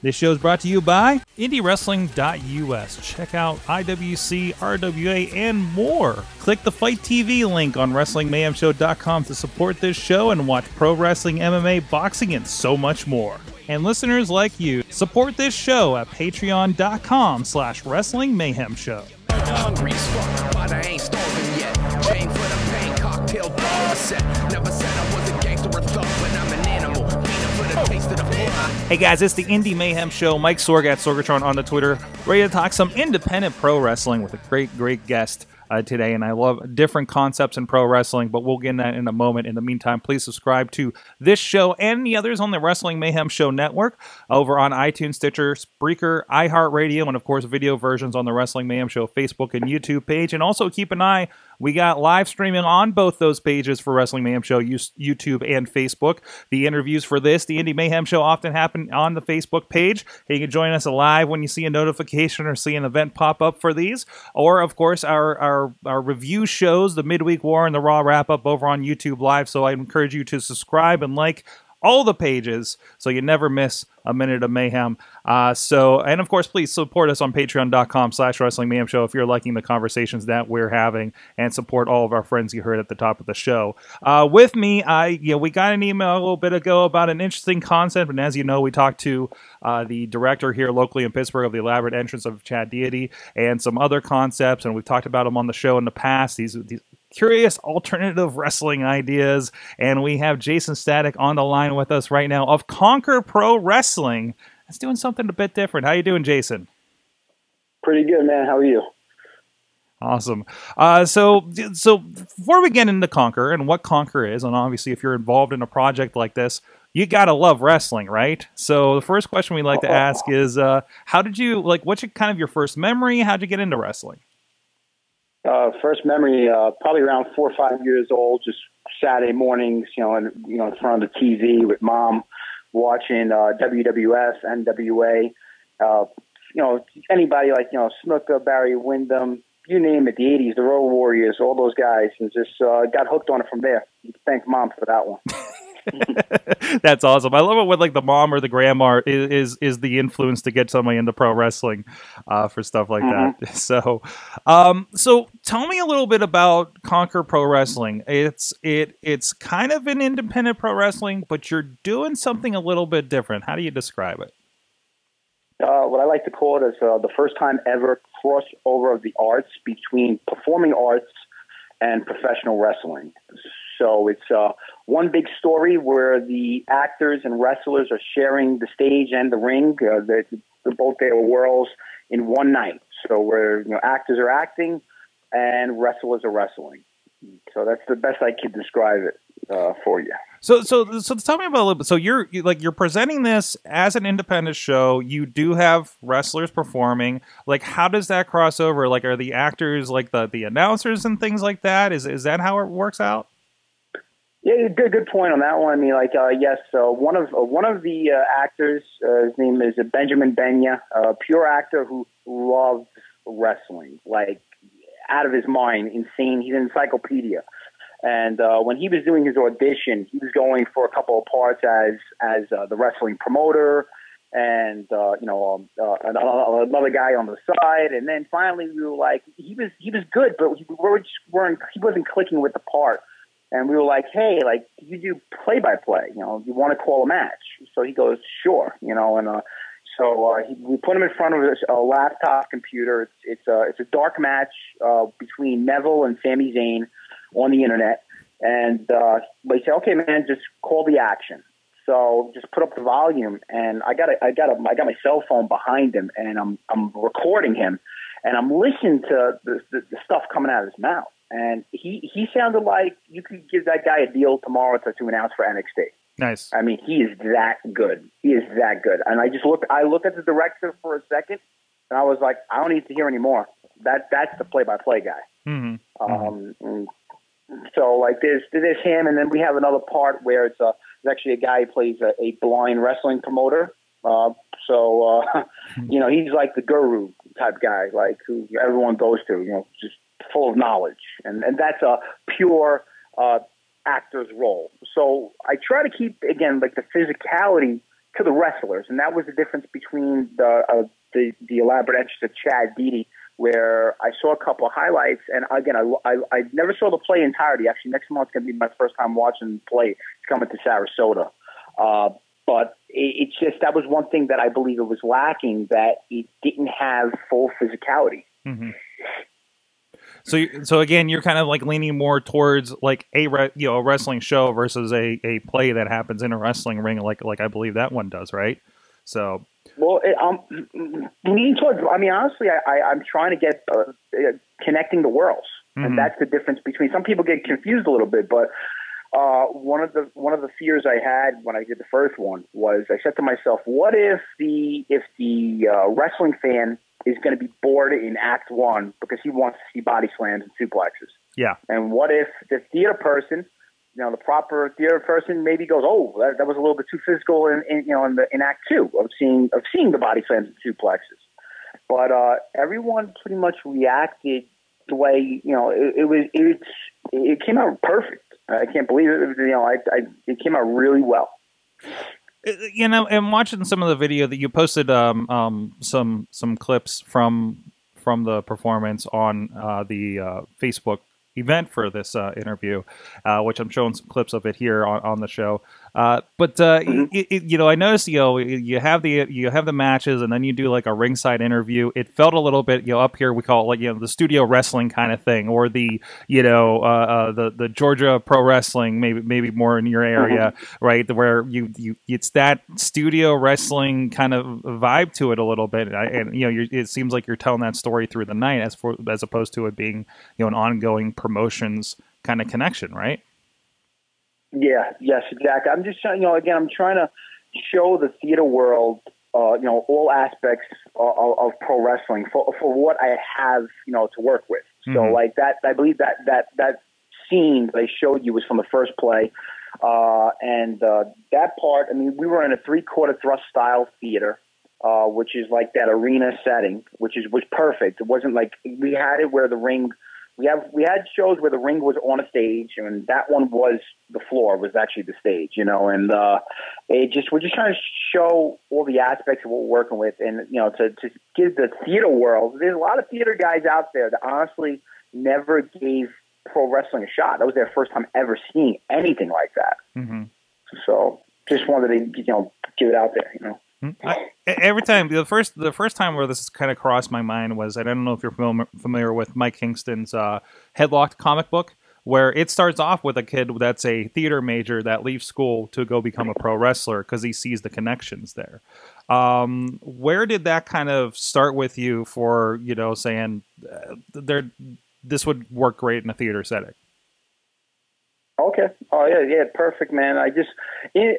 This show is brought to you by IndieWrestling.us. Check out IWC, RWA, and more. Click the FITE TV link on WrestlingMayhemShow.com to support this show and watch pro wrestling, MMA, boxing, and so much more. And listeners like you, support this show at patreon.com slash Wrestling Mayhem Show. Hey guys, it's the Indie Mayhem Show. Mike Sorg at Sorgatron on the Twitter. Ready to talk some independent pro wrestling with a great, great guest uh, today. And I love different concepts in pro wrestling, but we'll get in that in a moment. In the meantime, please subscribe to this show and the others on the Wrestling Mayhem Show network over on iTunes, Stitcher, Spreaker, iHeartRadio, and of course, video versions on the Wrestling Mayhem Show Facebook and YouTube page. And also keep an eye we got live streaming on both those pages for Wrestling Mayhem Show, YouTube and Facebook. The interviews for this, the Indie Mayhem Show, often happen on the Facebook page. You can join us live when you see a notification or see an event pop up for these. Or, of course, our, our, our review shows, the Midweek War and the Raw Wrap Up over on YouTube Live. So I encourage you to subscribe and like all the pages so you never miss a minute of mayhem. Uh, so and of course please support us on patreon.com slash wrestling mayhem show if you're liking the conversations that we're having and support all of our friends you heard at the top of the show. Uh, with me i you know we got an email a little bit ago about an interesting concept and as you know we talked to uh, the director here locally in pittsburgh of the elaborate entrance of chad deity and some other concepts and we've talked about them on the show in the past. These, these curious alternative wrestling ideas. And we have Jason Static on the line with us right now of Conquer Pro Wrestling. It's doing something a bit different. How you doing, Jason? Pretty good, man. How are you? Awesome. Uh, so, so before we get into Conquer and what Conquer is, and obviously if you're involved in a project like this, you gotta love wrestling, right? So the first question we like to ask is, uh, how did you like? What's your, kind of your first memory? How'd you get into wrestling? Uh, first memory, uh, probably around four or five years old, just Saturday mornings, you know, and you know, in front of the TV with mom, watching uh, WWF, NWA, uh, you know, anybody like you know Snuka, Barry Windham, you name it, the '80s, the Road Warriors, all those guys, and just uh, got hooked on it from there. Thank mom for that one. That's awesome. I love it when like the mom or the grandma is is, is the influence to get somebody into pro wrestling uh, for stuff like mm-hmm. that. So, um, so tell me a little bit about Conquer Pro Wrestling. It's it it's kind of an independent pro wrestling, but you're doing something a little bit different. How do you describe it? Uh, what I like to call it is uh, the first time ever crossover of the arts between performing arts and professional wrestling. So it's uh, one big story where the actors and wrestlers are sharing the stage and the ring. Uh, they're both their worlds in one night. So where you know actors are acting and wrestlers are wrestling. So that's the best I can describe it uh, for you. So, so, so, tell me about a little bit. So, you're you, like you're presenting this as an independent show. You do have wrestlers performing. Like, how does that cross over? Like, are the actors like the the announcers and things like that? Is is that how it works out? Yeah, good good point on that one. I mean, like, uh, yes, uh, one of uh, one of the uh, actors, uh, his name is Benjamin Benya, a pure actor who loves wrestling, like out of his mind, insane. He's an encyclopedia. And uh, when he was doing his audition, he was going for a couple of parts as as uh, the wrestling promoter, and uh, you know um, uh, another guy on the side. And then finally, we were like, he was he was good, but we were just weren't he wasn't clicking with the part. And we were like, hey, like you do play by play, you know, you want to call a match? So he goes, sure, you know, and uh, so uh, he, we put him in front of a, a laptop computer. It's it's a it's a dark match uh, between Neville and Sami Zayn on the internet, and uh, they say, okay, man, just call the action. So just put up the volume, and I got a, I got a, I got my cell phone behind him, and I'm I'm recording him, and I'm listening to the, the, the stuff coming out of his mouth, and he he sounded like you could give that guy a deal tomorrow to, to announce for NXT. Nice. I mean, he is that good. He is that good. And I just looked. I looked at the director for a second, and I was like, I don't need to hear anymore. That that's the play-by-play guy. hmm Um, and so like there's there's him, and then we have another part where it's a it's actually a guy who plays a, a blind wrestling promoter. Uh, so uh, you know he's like the guru type guy, like who everyone goes to. You know, just full of knowledge, and and that's a pure uh, actor's role. So I try to keep again like the physicality to the wrestlers, and that was the difference between the uh, the, the elaborate entrance of Chad Beatty where I saw a couple of highlights, and again, I, I, I never saw the play entirety. Actually, next month's going to be my first time watching the play. It's coming to Sarasota, uh, but it, it's just that was one thing that I believe it was lacking that it didn't have full physicality. hmm So, so again, you're kind of like leaning more towards like a re- you know a wrestling show versus a, a play that happens in a wrestling ring, like like I believe that one does, right? So, Well, it, um, leaning towards. I mean, honestly, I, I, I'm trying to get uh, uh, connecting the worlds, Mhm. and that's the difference between. Some people get confused a little bit, but uh, one of the one of the fears I had when I did the first one was I said to myself, "What if the if the uh, wrestling fan is going to be bored in Act One because he wants to see body slams and suplexes, yeah, and what if the theater person?" you know, the proper theater person maybe goes, "Oh, that, that was a little bit too physical in, in you know in the in Act Two of seeing of seeing the body slams and suplexes." But uh, everyone pretty much reacted the way you know it, it was. It it came out perfect. I can't believe it. You know, I, I it came out really well. You know, and watching some of the video that you posted, um, um, some some clips from from the performance on uh, the uh, Facebook event for this uh, interview, uh, which I'm showing some clips of it here on, on the show. Uh, but uh, it, it, you know, I noticed you know you have the you have the matches, and then you do like a ringside interview. It felt a little bit you know up here we call it like you know the studio wrestling kind of thing, or the you know uh, uh, the the Georgia Pro Wrestling maybe maybe more in your area, right? Where you you it's that studio wrestling kind of vibe to it a little bit, I, and you know you're, it seems like you're telling that story through the night as for as opposed to it being you know an ongoing promotions kind of connection, right? Yeah, yes, exactly. I'm just trying, you know, again, I'm trying to show the theater world, uh, you know, all aspects of, of pro wrestling for for what I have, you know, to work with. So, Mhm. like that, I believe that that that scene that I showed you was from the first play, uh, and uh, that part. I mean, we were in a three quarter thrust style theater. Uh, which is like that arena setting, which is was perfect. It wasn't like we had it where the ring we have we had shows where the ring was on a stage and that one was the floor was actually the stage you know and uh it just we're just trying to show all the aspects of what we're working with and you know to to give the theater world there's a lot of theater guys out there that honestly never gave pro wrestling a shot. That was their first time ever seeing anything like that. Mm-hmm. so just wanted to you know give it out there you know I, e, every time the first the first time where this kind of crossed my mind was I don't know if you're familiar, familiar with Mike Kingston's uh, Headlocked comic book where it starts off with a kid that's a theater major that leaves school to go become a pro wrestler because he sees the connections there. Um, where did that kind of start with you for you know saying uh, there this would work great in a theater setting? Okay. Oh yeah, yeah, perfect, man. I just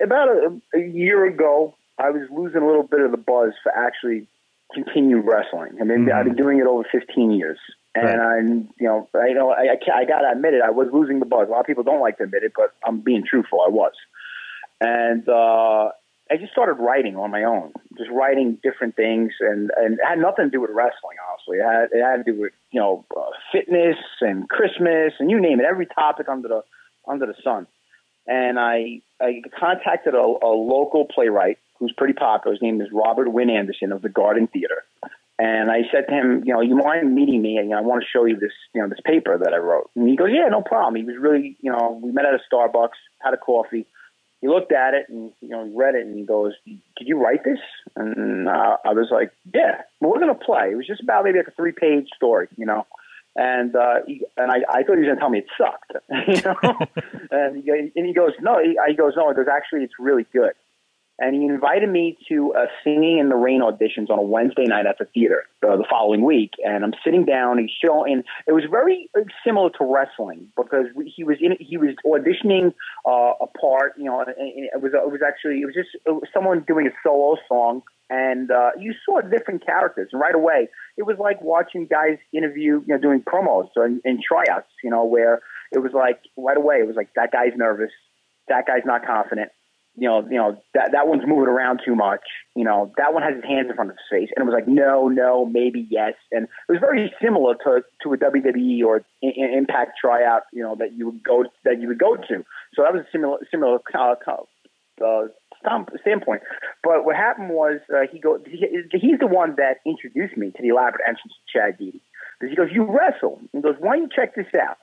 about a, a year ago, I was losing a little bit of the buzz for actually continue wrestling. I mean, Mhm. I've been doing it over 15 years, and Right. I'm, you know, I know I, I, I gotta admit it. I was losing the buzz. A lot of people don't like to admit it, but I'm being truthful. I was, and uh, I just started writing on my own, just writing different things, and and it had nothing to do with wrestling. Honestly, it had it had to do with you know uh, fitness and Christmas and you name it, every topic under the under the sun. And I I contacted a, a local playwright who's pretty popular. His name is Robert Wynn Anderson of the Garden Theater. And I said to him, you know, you mind meeting me? And you know, I want to show you this, you know, this paper that I wrote. And he goes, yeah, no problem. He was really, you know, we met at a Starbucks, had a coffee. He looked at it and you know he read it and he goes, "Did you write this?" And uh, I was like, "Yeah, well, we're gonna play." It was just about maybe like a three page story, you know. And uh, he, and I, I thought he was gonna tell me it sucked, you know. and, he, and he goes, "No," he, he goes, "No." He goes, "Actually, it's really good." And he invited me to a singing in the rain auditions on a Wednesday night at the theater uh, the following week. And I'm sitting down. He's showing. It was very similar to wrestling because he was in. He was auditioning uh, a part. You know, it was it was actually it was just it was someone doing a solo song. And uh, you saw different characters, and right away it was like watching guys interview, you know, doing promos and, and tryouts. You know, where it was like right away it was like that guy's nervous, that guy's not confident, you know, you know that that one's moving around too much. You know, that one has his hands in front of his face, and it was like no, no, maybe yes, and it was very similar to to a WWE or Impact tryout. You know, that you would go that you would go to. So that was a similar similar uh, uh, standpoint. But what happened was uh, he go he, he's the one that introduced me to the elaborate entrance of Chad Deity because he goes, "You wrestle." He goes, "Why don't you check this out?"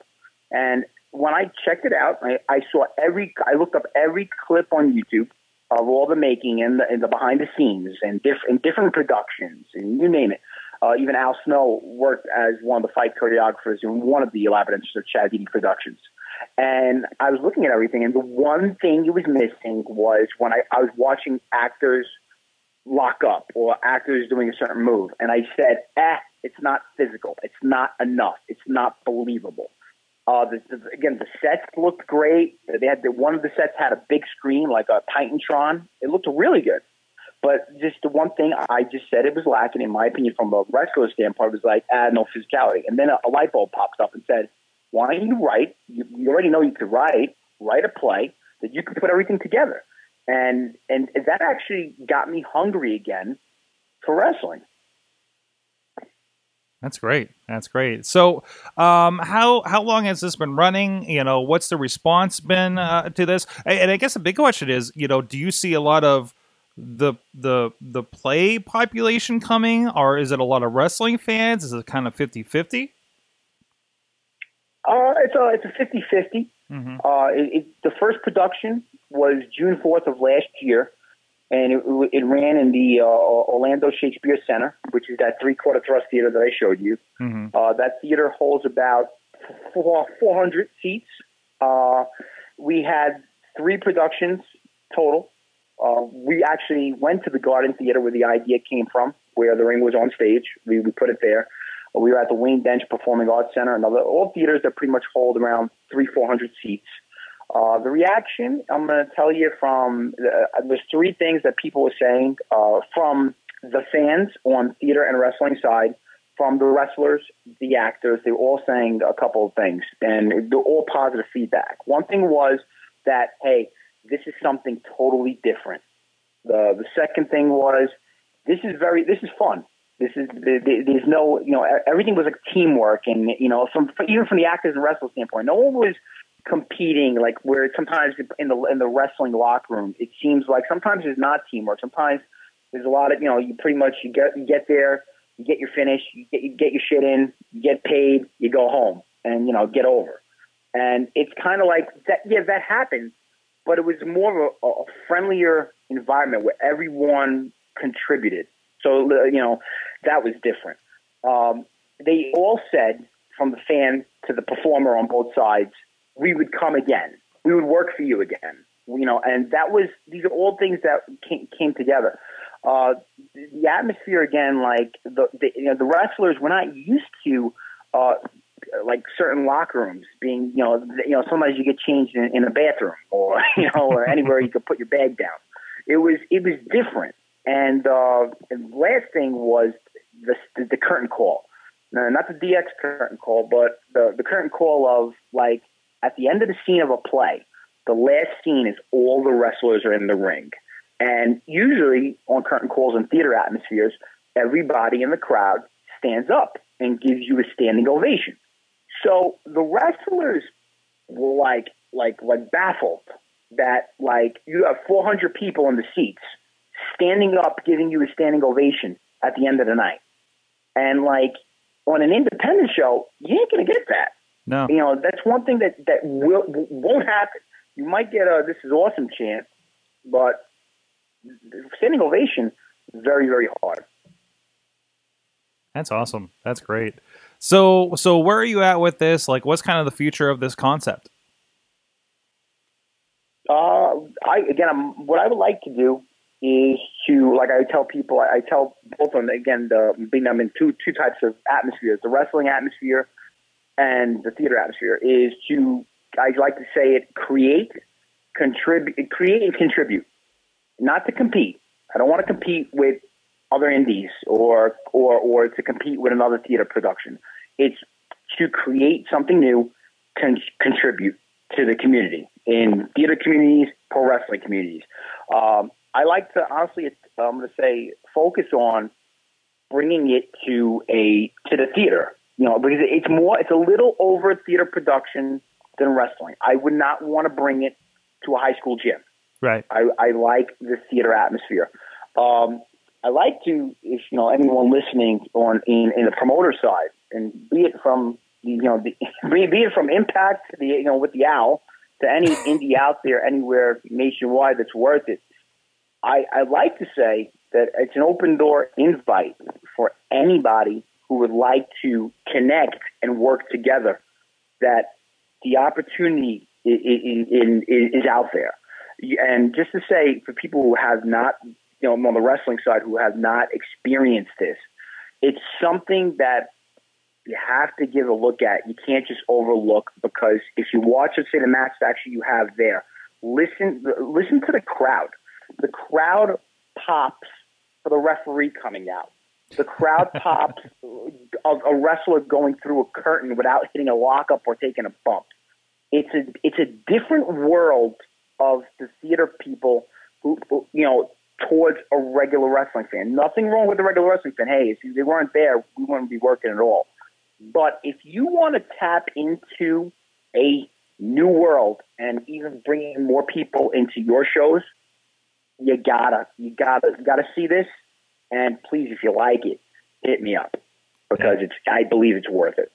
And when I checked it out, I, I saw every, I looked up every clip on YouTube of all the making and the, and the behind the scenes and different different productions and you name it. Uh, even Al Snow worked as one of the fight choreographers in one of the elaborate of Chad Deity productions. And I was looking at everything, and the one thing it was missing was when I, I was watching actors lock up or actors doing a certain move. And I said, eh, it's not physical. It's not enough. It's not believable. Uh, the, the, again, the sets looked great. They had the, one of the sets had a big screen like a Titantron. It looked really good. But just the one thing I just said it was lacking, in my opinion, from a wrestler standpoint, was like, ah, no physicality. And then a, a light bulb pops up and said, why don't you write? You, you already know you could write, write a play that you could put everything together. And, and that actually got me hungry again for wrestling. That's great. That's great. So, um, how how long has this been running? You know, what's the response been uh, to this? And I guess the big question is, you know, do you see a lot of the the the play population coming, or is it a lot of wrestling fans? Is it kind of 50-50? Uh, it's a it's a 50 50. Mm-hmm. Uh, it, it, the first production was June 4th of last year and it, it ran in the uh, Orlando Shakespeare Center, which is that three quarter thrust theater that I showed you. Mm-hmm. Uh, that theater holds about four, 400 seats. Uh, we had three productions total. Uh, we actually went to the Garden Theater where the idea came from, where the ring was on stage. We, we put it there. We were at the Wayne Densch Performing Arts Center, and other, all theaters that pretty much hold around three, 400 seats. Uh, the reaction, I'm going to tell you from uh, there's three things that people were saying uh, from the fans on theater and wrestling side, from the wrestlers, the actors. They were all saying a couple of things, and they're all positive feedback. One thing was that hey, this is something totally different. The the second thing was this is very this is fun. This is there's no you know everything was like teamwork and you know from even from the actors and wrestlers standpoint, no one was competing, like where sometimes in the in the wrestling locker room, it seems like sometimes there's not teamwork. Sometimes there's a lot of you know you pretty much you get you get there, you get your finish, you get you get your shit in, you get paid, you go home, and you know get over. And it's kind of like that. Yeah, that happens, but it was more of a, a friendlier environment where everyone contributed. So you know that was different. Um, they all said from the fan to the performer on both sides we would come again. We would work for you again. You know, and that was these are all things that came, came together. Uh, the atmosphere again, like the, the you know the wrestlers, we're not used to uh, like certain locker rooms being you know you know sometimes you get changed in, in a bathroom or you know or anywhere you could put your bag down. It was it was different. And, uh, last thing was the, the, the curtain call. No, not the DX curtain call, but the the curtain call of like at the end of the scene of a play, the last scene is all the wrestlers are in the ring. And usually on curtain calls and theater atmospheres, everybody in the crowd stands up and gives you a standing ovation. So the wrestlers were like like like baffled that like you have 400 people in the seats standing up giving you a standing ovation at the end of the night. And like on an independent show, you ain't to get that. No. You know, that's one thing that, that will, won't happen. You might get a this is awesome chant, but standing ovation very, very hard. That's awesome. That's great. So, so where are you at with this? Like, what's kind of the future of this concept? Uh, I again, I'm, what I would like to do is to like I tell people, I, I tell both of them again. The being them in two two types of atmospheres: the wrestling atmosphere and the theater atmosphere. Is to I like to say it create, contribute, create and contribute, not to compete. I don't want to compete with other indies or or or to compete with another theater production. It's to create something new, con- contribute to the community in theater communities, pro wrestling communities. Um, I like to honestly, I'm going to say, focus on bringing it to a to the theater. You know, because it's more, it's a little over theater production than wrestling. I would not want to bring it to a high school gym. Right. I, I like the theater atmosphere. Um, I like to, if you know anyone listening on in, in the promoter side, and be it from you know the, be, be it from Impact to the you know with the Owl to any indie out there anywhere nationwide that's worth it. I, I like to say that it's an open door invite for anybody who would like to connect and work together. That the opportunity is, is, is out there, and just to say for people who have not, you know, on the wrestling side who have not experienced this, it's something that you have to give a look at. You can't just overlook because if you watch, let's say, the match actually you have there, listen, listen to the crowd. The crowd pops for the referee coming out. The crowd pops of a wrestler going through a curtain without hitting a lockup or taking a bump. It's a it's a different world of the theater people who, who you know towards a regular wrestling fan. Nothing wrong with the regular wrestling fan. Hey, if they weren't there, we wouldn't be working at all. But if you want to tap into a new world and even bringing more people into your shows, you gotta, you gotta, you gotta see this. And please, if you like it, hit me up because it's, I believe it's worth it.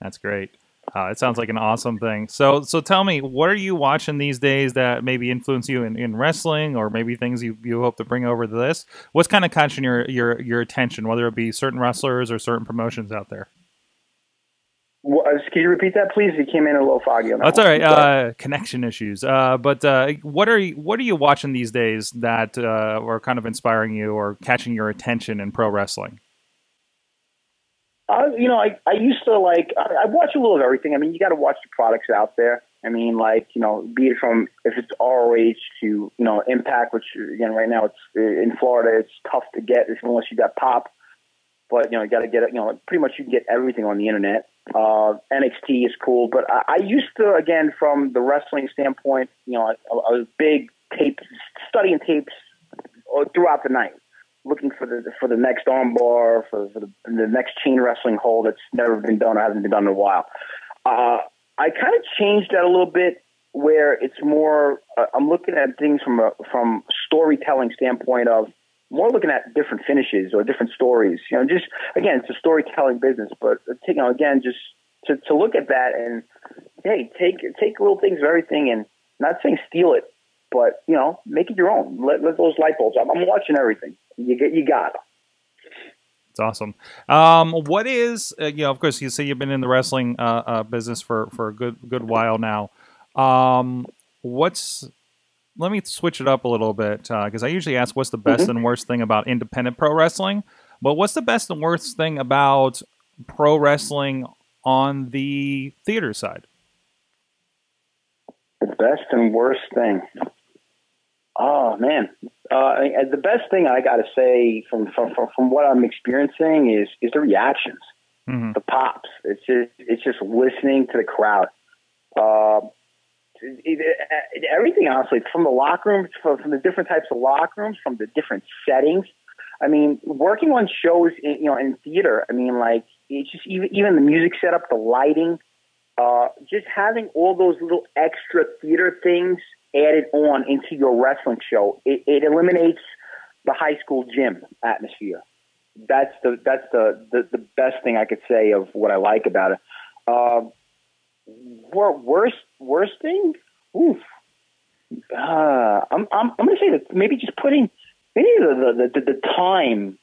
That's great. Uh, it sounds like an awesome thing. So, so tell me, what are you watching these days that maybe influence you in, in wrestling, or maybe things you, you hope to bring over to this? What's kind of catching your, your your attention, whether it be certain wrestlers or certain promotions out there? What, uh, can you repeat that, please? You came in a little foggy on that. That's all right. Uh, connection issues. Uh, but uh, what are you what are you watching these days that uh, are kind of inspiring you or catching your attention in pro wrestling? Uh, you know, I, I used to like I, I watch a little of everything. I mean, you got to watch the products out there. I mean, like you know, be it from if it's ROH to you know Impact, which again right now it's in Florida, it's tough to get unless you got Pop. But you know, you got to get it. You know, pretty much you can get everything on the internet. Uh, NXT is cool, but I, I used to again from the wrestling standpoint. You know, I, I was big tape studying tapes uh, throughout the night, looking for the for the next armbar, for, for the, the next chain wrestling hold that's never been done or hasn't been done in a while. Uh, I kind of changed that a little bit, where it's more. Uh, I'm looking at things from a from storytelling standpoint of more looking at different finishes or different stories. You know, just again, it's a storytelling business, but you know, again, just to, to look at that and hey, take take little things of everything and not saying steal it, but you know, make it your own. Let, let those light bulbs. I'm, I'm watching everything. You get, you got. It's awesome. Um, what is uh, you know? Of course, you say you've been in the wrestling uh, uh, business for for a good good while now. Um, what's let me switch it up a little bit because uh, I usually ask what's the best mm-hmm. and worst thing about independent pro wrestling. But what's the best and worst thing about pro wrestling on the theater side? The best and worst thing. Oh man, uh, the best thing I got to say from, from from what I'm experiencing is is the reactions, mm-hmm. the pops. It's just it's just listening to the crowd. Uh, everything honestly from the locker rooms from, from the different types of locker rooms from the different settings. I mean working on shows in, you know in theater i mean like it's just even even the music setup the lighting uh, just having all those little extra theater things added on into your wrestling show it, it eliminates the high school gym atmosphere. That's the that's the, the the best thing i could say of what i like about it. Uh, worst worst thing? Oof. Uh, I'm I'm I'm gonna say that maybe just putting maybe the the, the, the time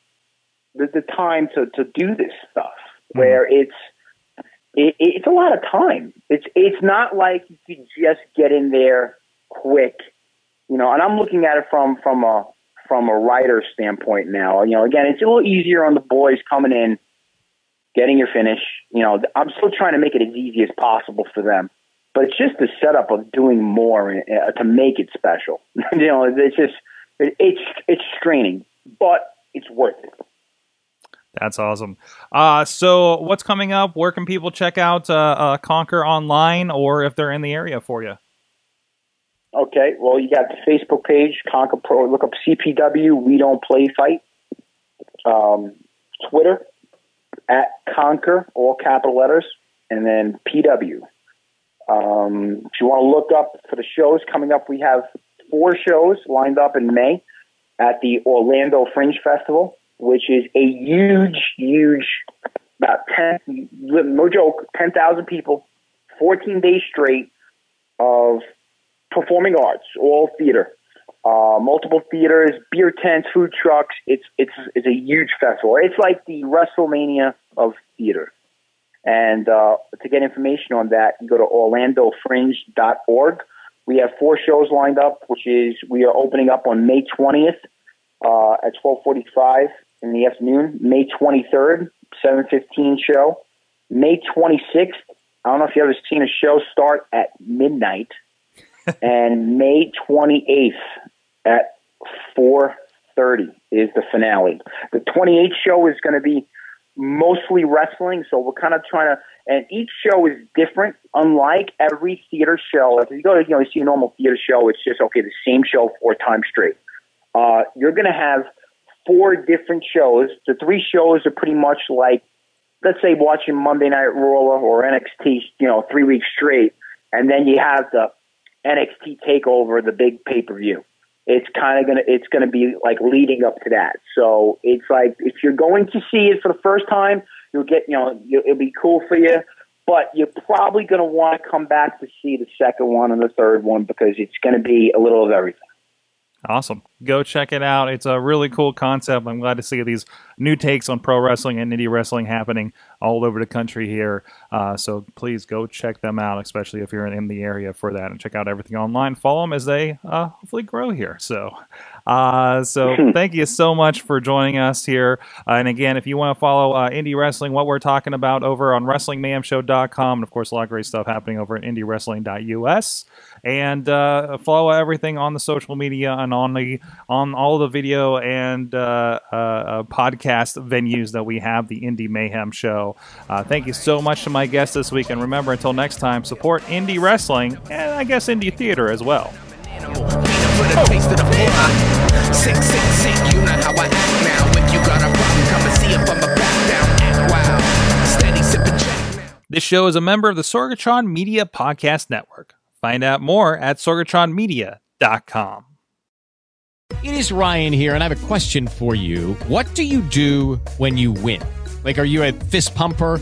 the, the time to, to do this stuff mm-hmm. where it's it, it's a lot of time. It's it's not like you can just get in there quick, you know. And I'm looking at it from from a from a writer standpoint now. You know, again, it's a little easier on the boys coming in, getting your finish. You know, I'm still trying to make it as easy as possible for them, but it's just the setup of doing more uh, to make it special. you know, it's just it, it's it's straining, but it's worth it. That's awesome. Uh, so, what's coming up? Where can people check out uh, uh, Conquer online, or if they're in the area for you? Okay, well, you got the Facebook page, Conquer Pro. Look up CPW. We don't play fight. Um, Twitter at Conquer, all capital letters, and then PW. Um, if you want to look up for the shows coming up, we have four shows lined up in May at the Orlando Fringe Festival which is a huge, huge, about 10, no joke, 10,000 people, 14 days straight of performing arts, all theater. Uh, multiple theaters, beer tents, food trucks. It's it's it's a huge festival. It's like the WrestleMania of theater. And uh, to get information on that, you go to OrlandoFringe.org. We have four shows lined up, which is we are opening up on May 20th uh, at 12:45 in the afternoon. May 23rd, 7:15 show. May 26th. I don't know if you ever seen a show start at midnight, and May 28th at 4:30 is the finale. The 28th show is going to be mostly wrestling, so we're kind of trying to. And each show is different, unlike every theater show. If you go to you know you see a normal theater show, it's just okay the same show four times straight. Uh, you're going to have four different shows. The three shows are pretty much like, let's say, watching Monday Night Raw or NXT, you know, three weeks straight, and then you have the NXT Takeover, the big pay per view. It's kind of gonna, it's gonna be like leading up to that. So it's like if you're going to see it for the first time, you'll get, you know, you, it'll be cool for you. But you're probably to want to come back to see the second one and the third one because it's to be a little of everything. Awesome. Go check it out. It's a really cool concept. I'm glad to see these new takes on pro wrestling and indie wrestling happening all over the country here. Uh, so please go check them out, especially if you're in the area for that, and check out everything online. Follow them as they uh, hopefully grow here. So, uh, so thank you so much for joining us here. Uh, and again, if you want to follow uh, indie wrestling, what we're talking about over on WrestlingMayhemShow.com, and of course, a lot of great stuff happening over at IndieWrestling.us, and uh, follow everything on the social media and on the on all the video and podcast venues that we have the Indie Mayhem Show. Uh, thank you so much to my guests this week. And remember, until next time, support indie wrestling and I guess indie theater as well. This show is a member of the Sorgatron Media Podcast Network. Find out more at sorgatronmedia.com. It is Ryan here, and I have a question for you. What do you do when you win? Like, are you a fist pumper?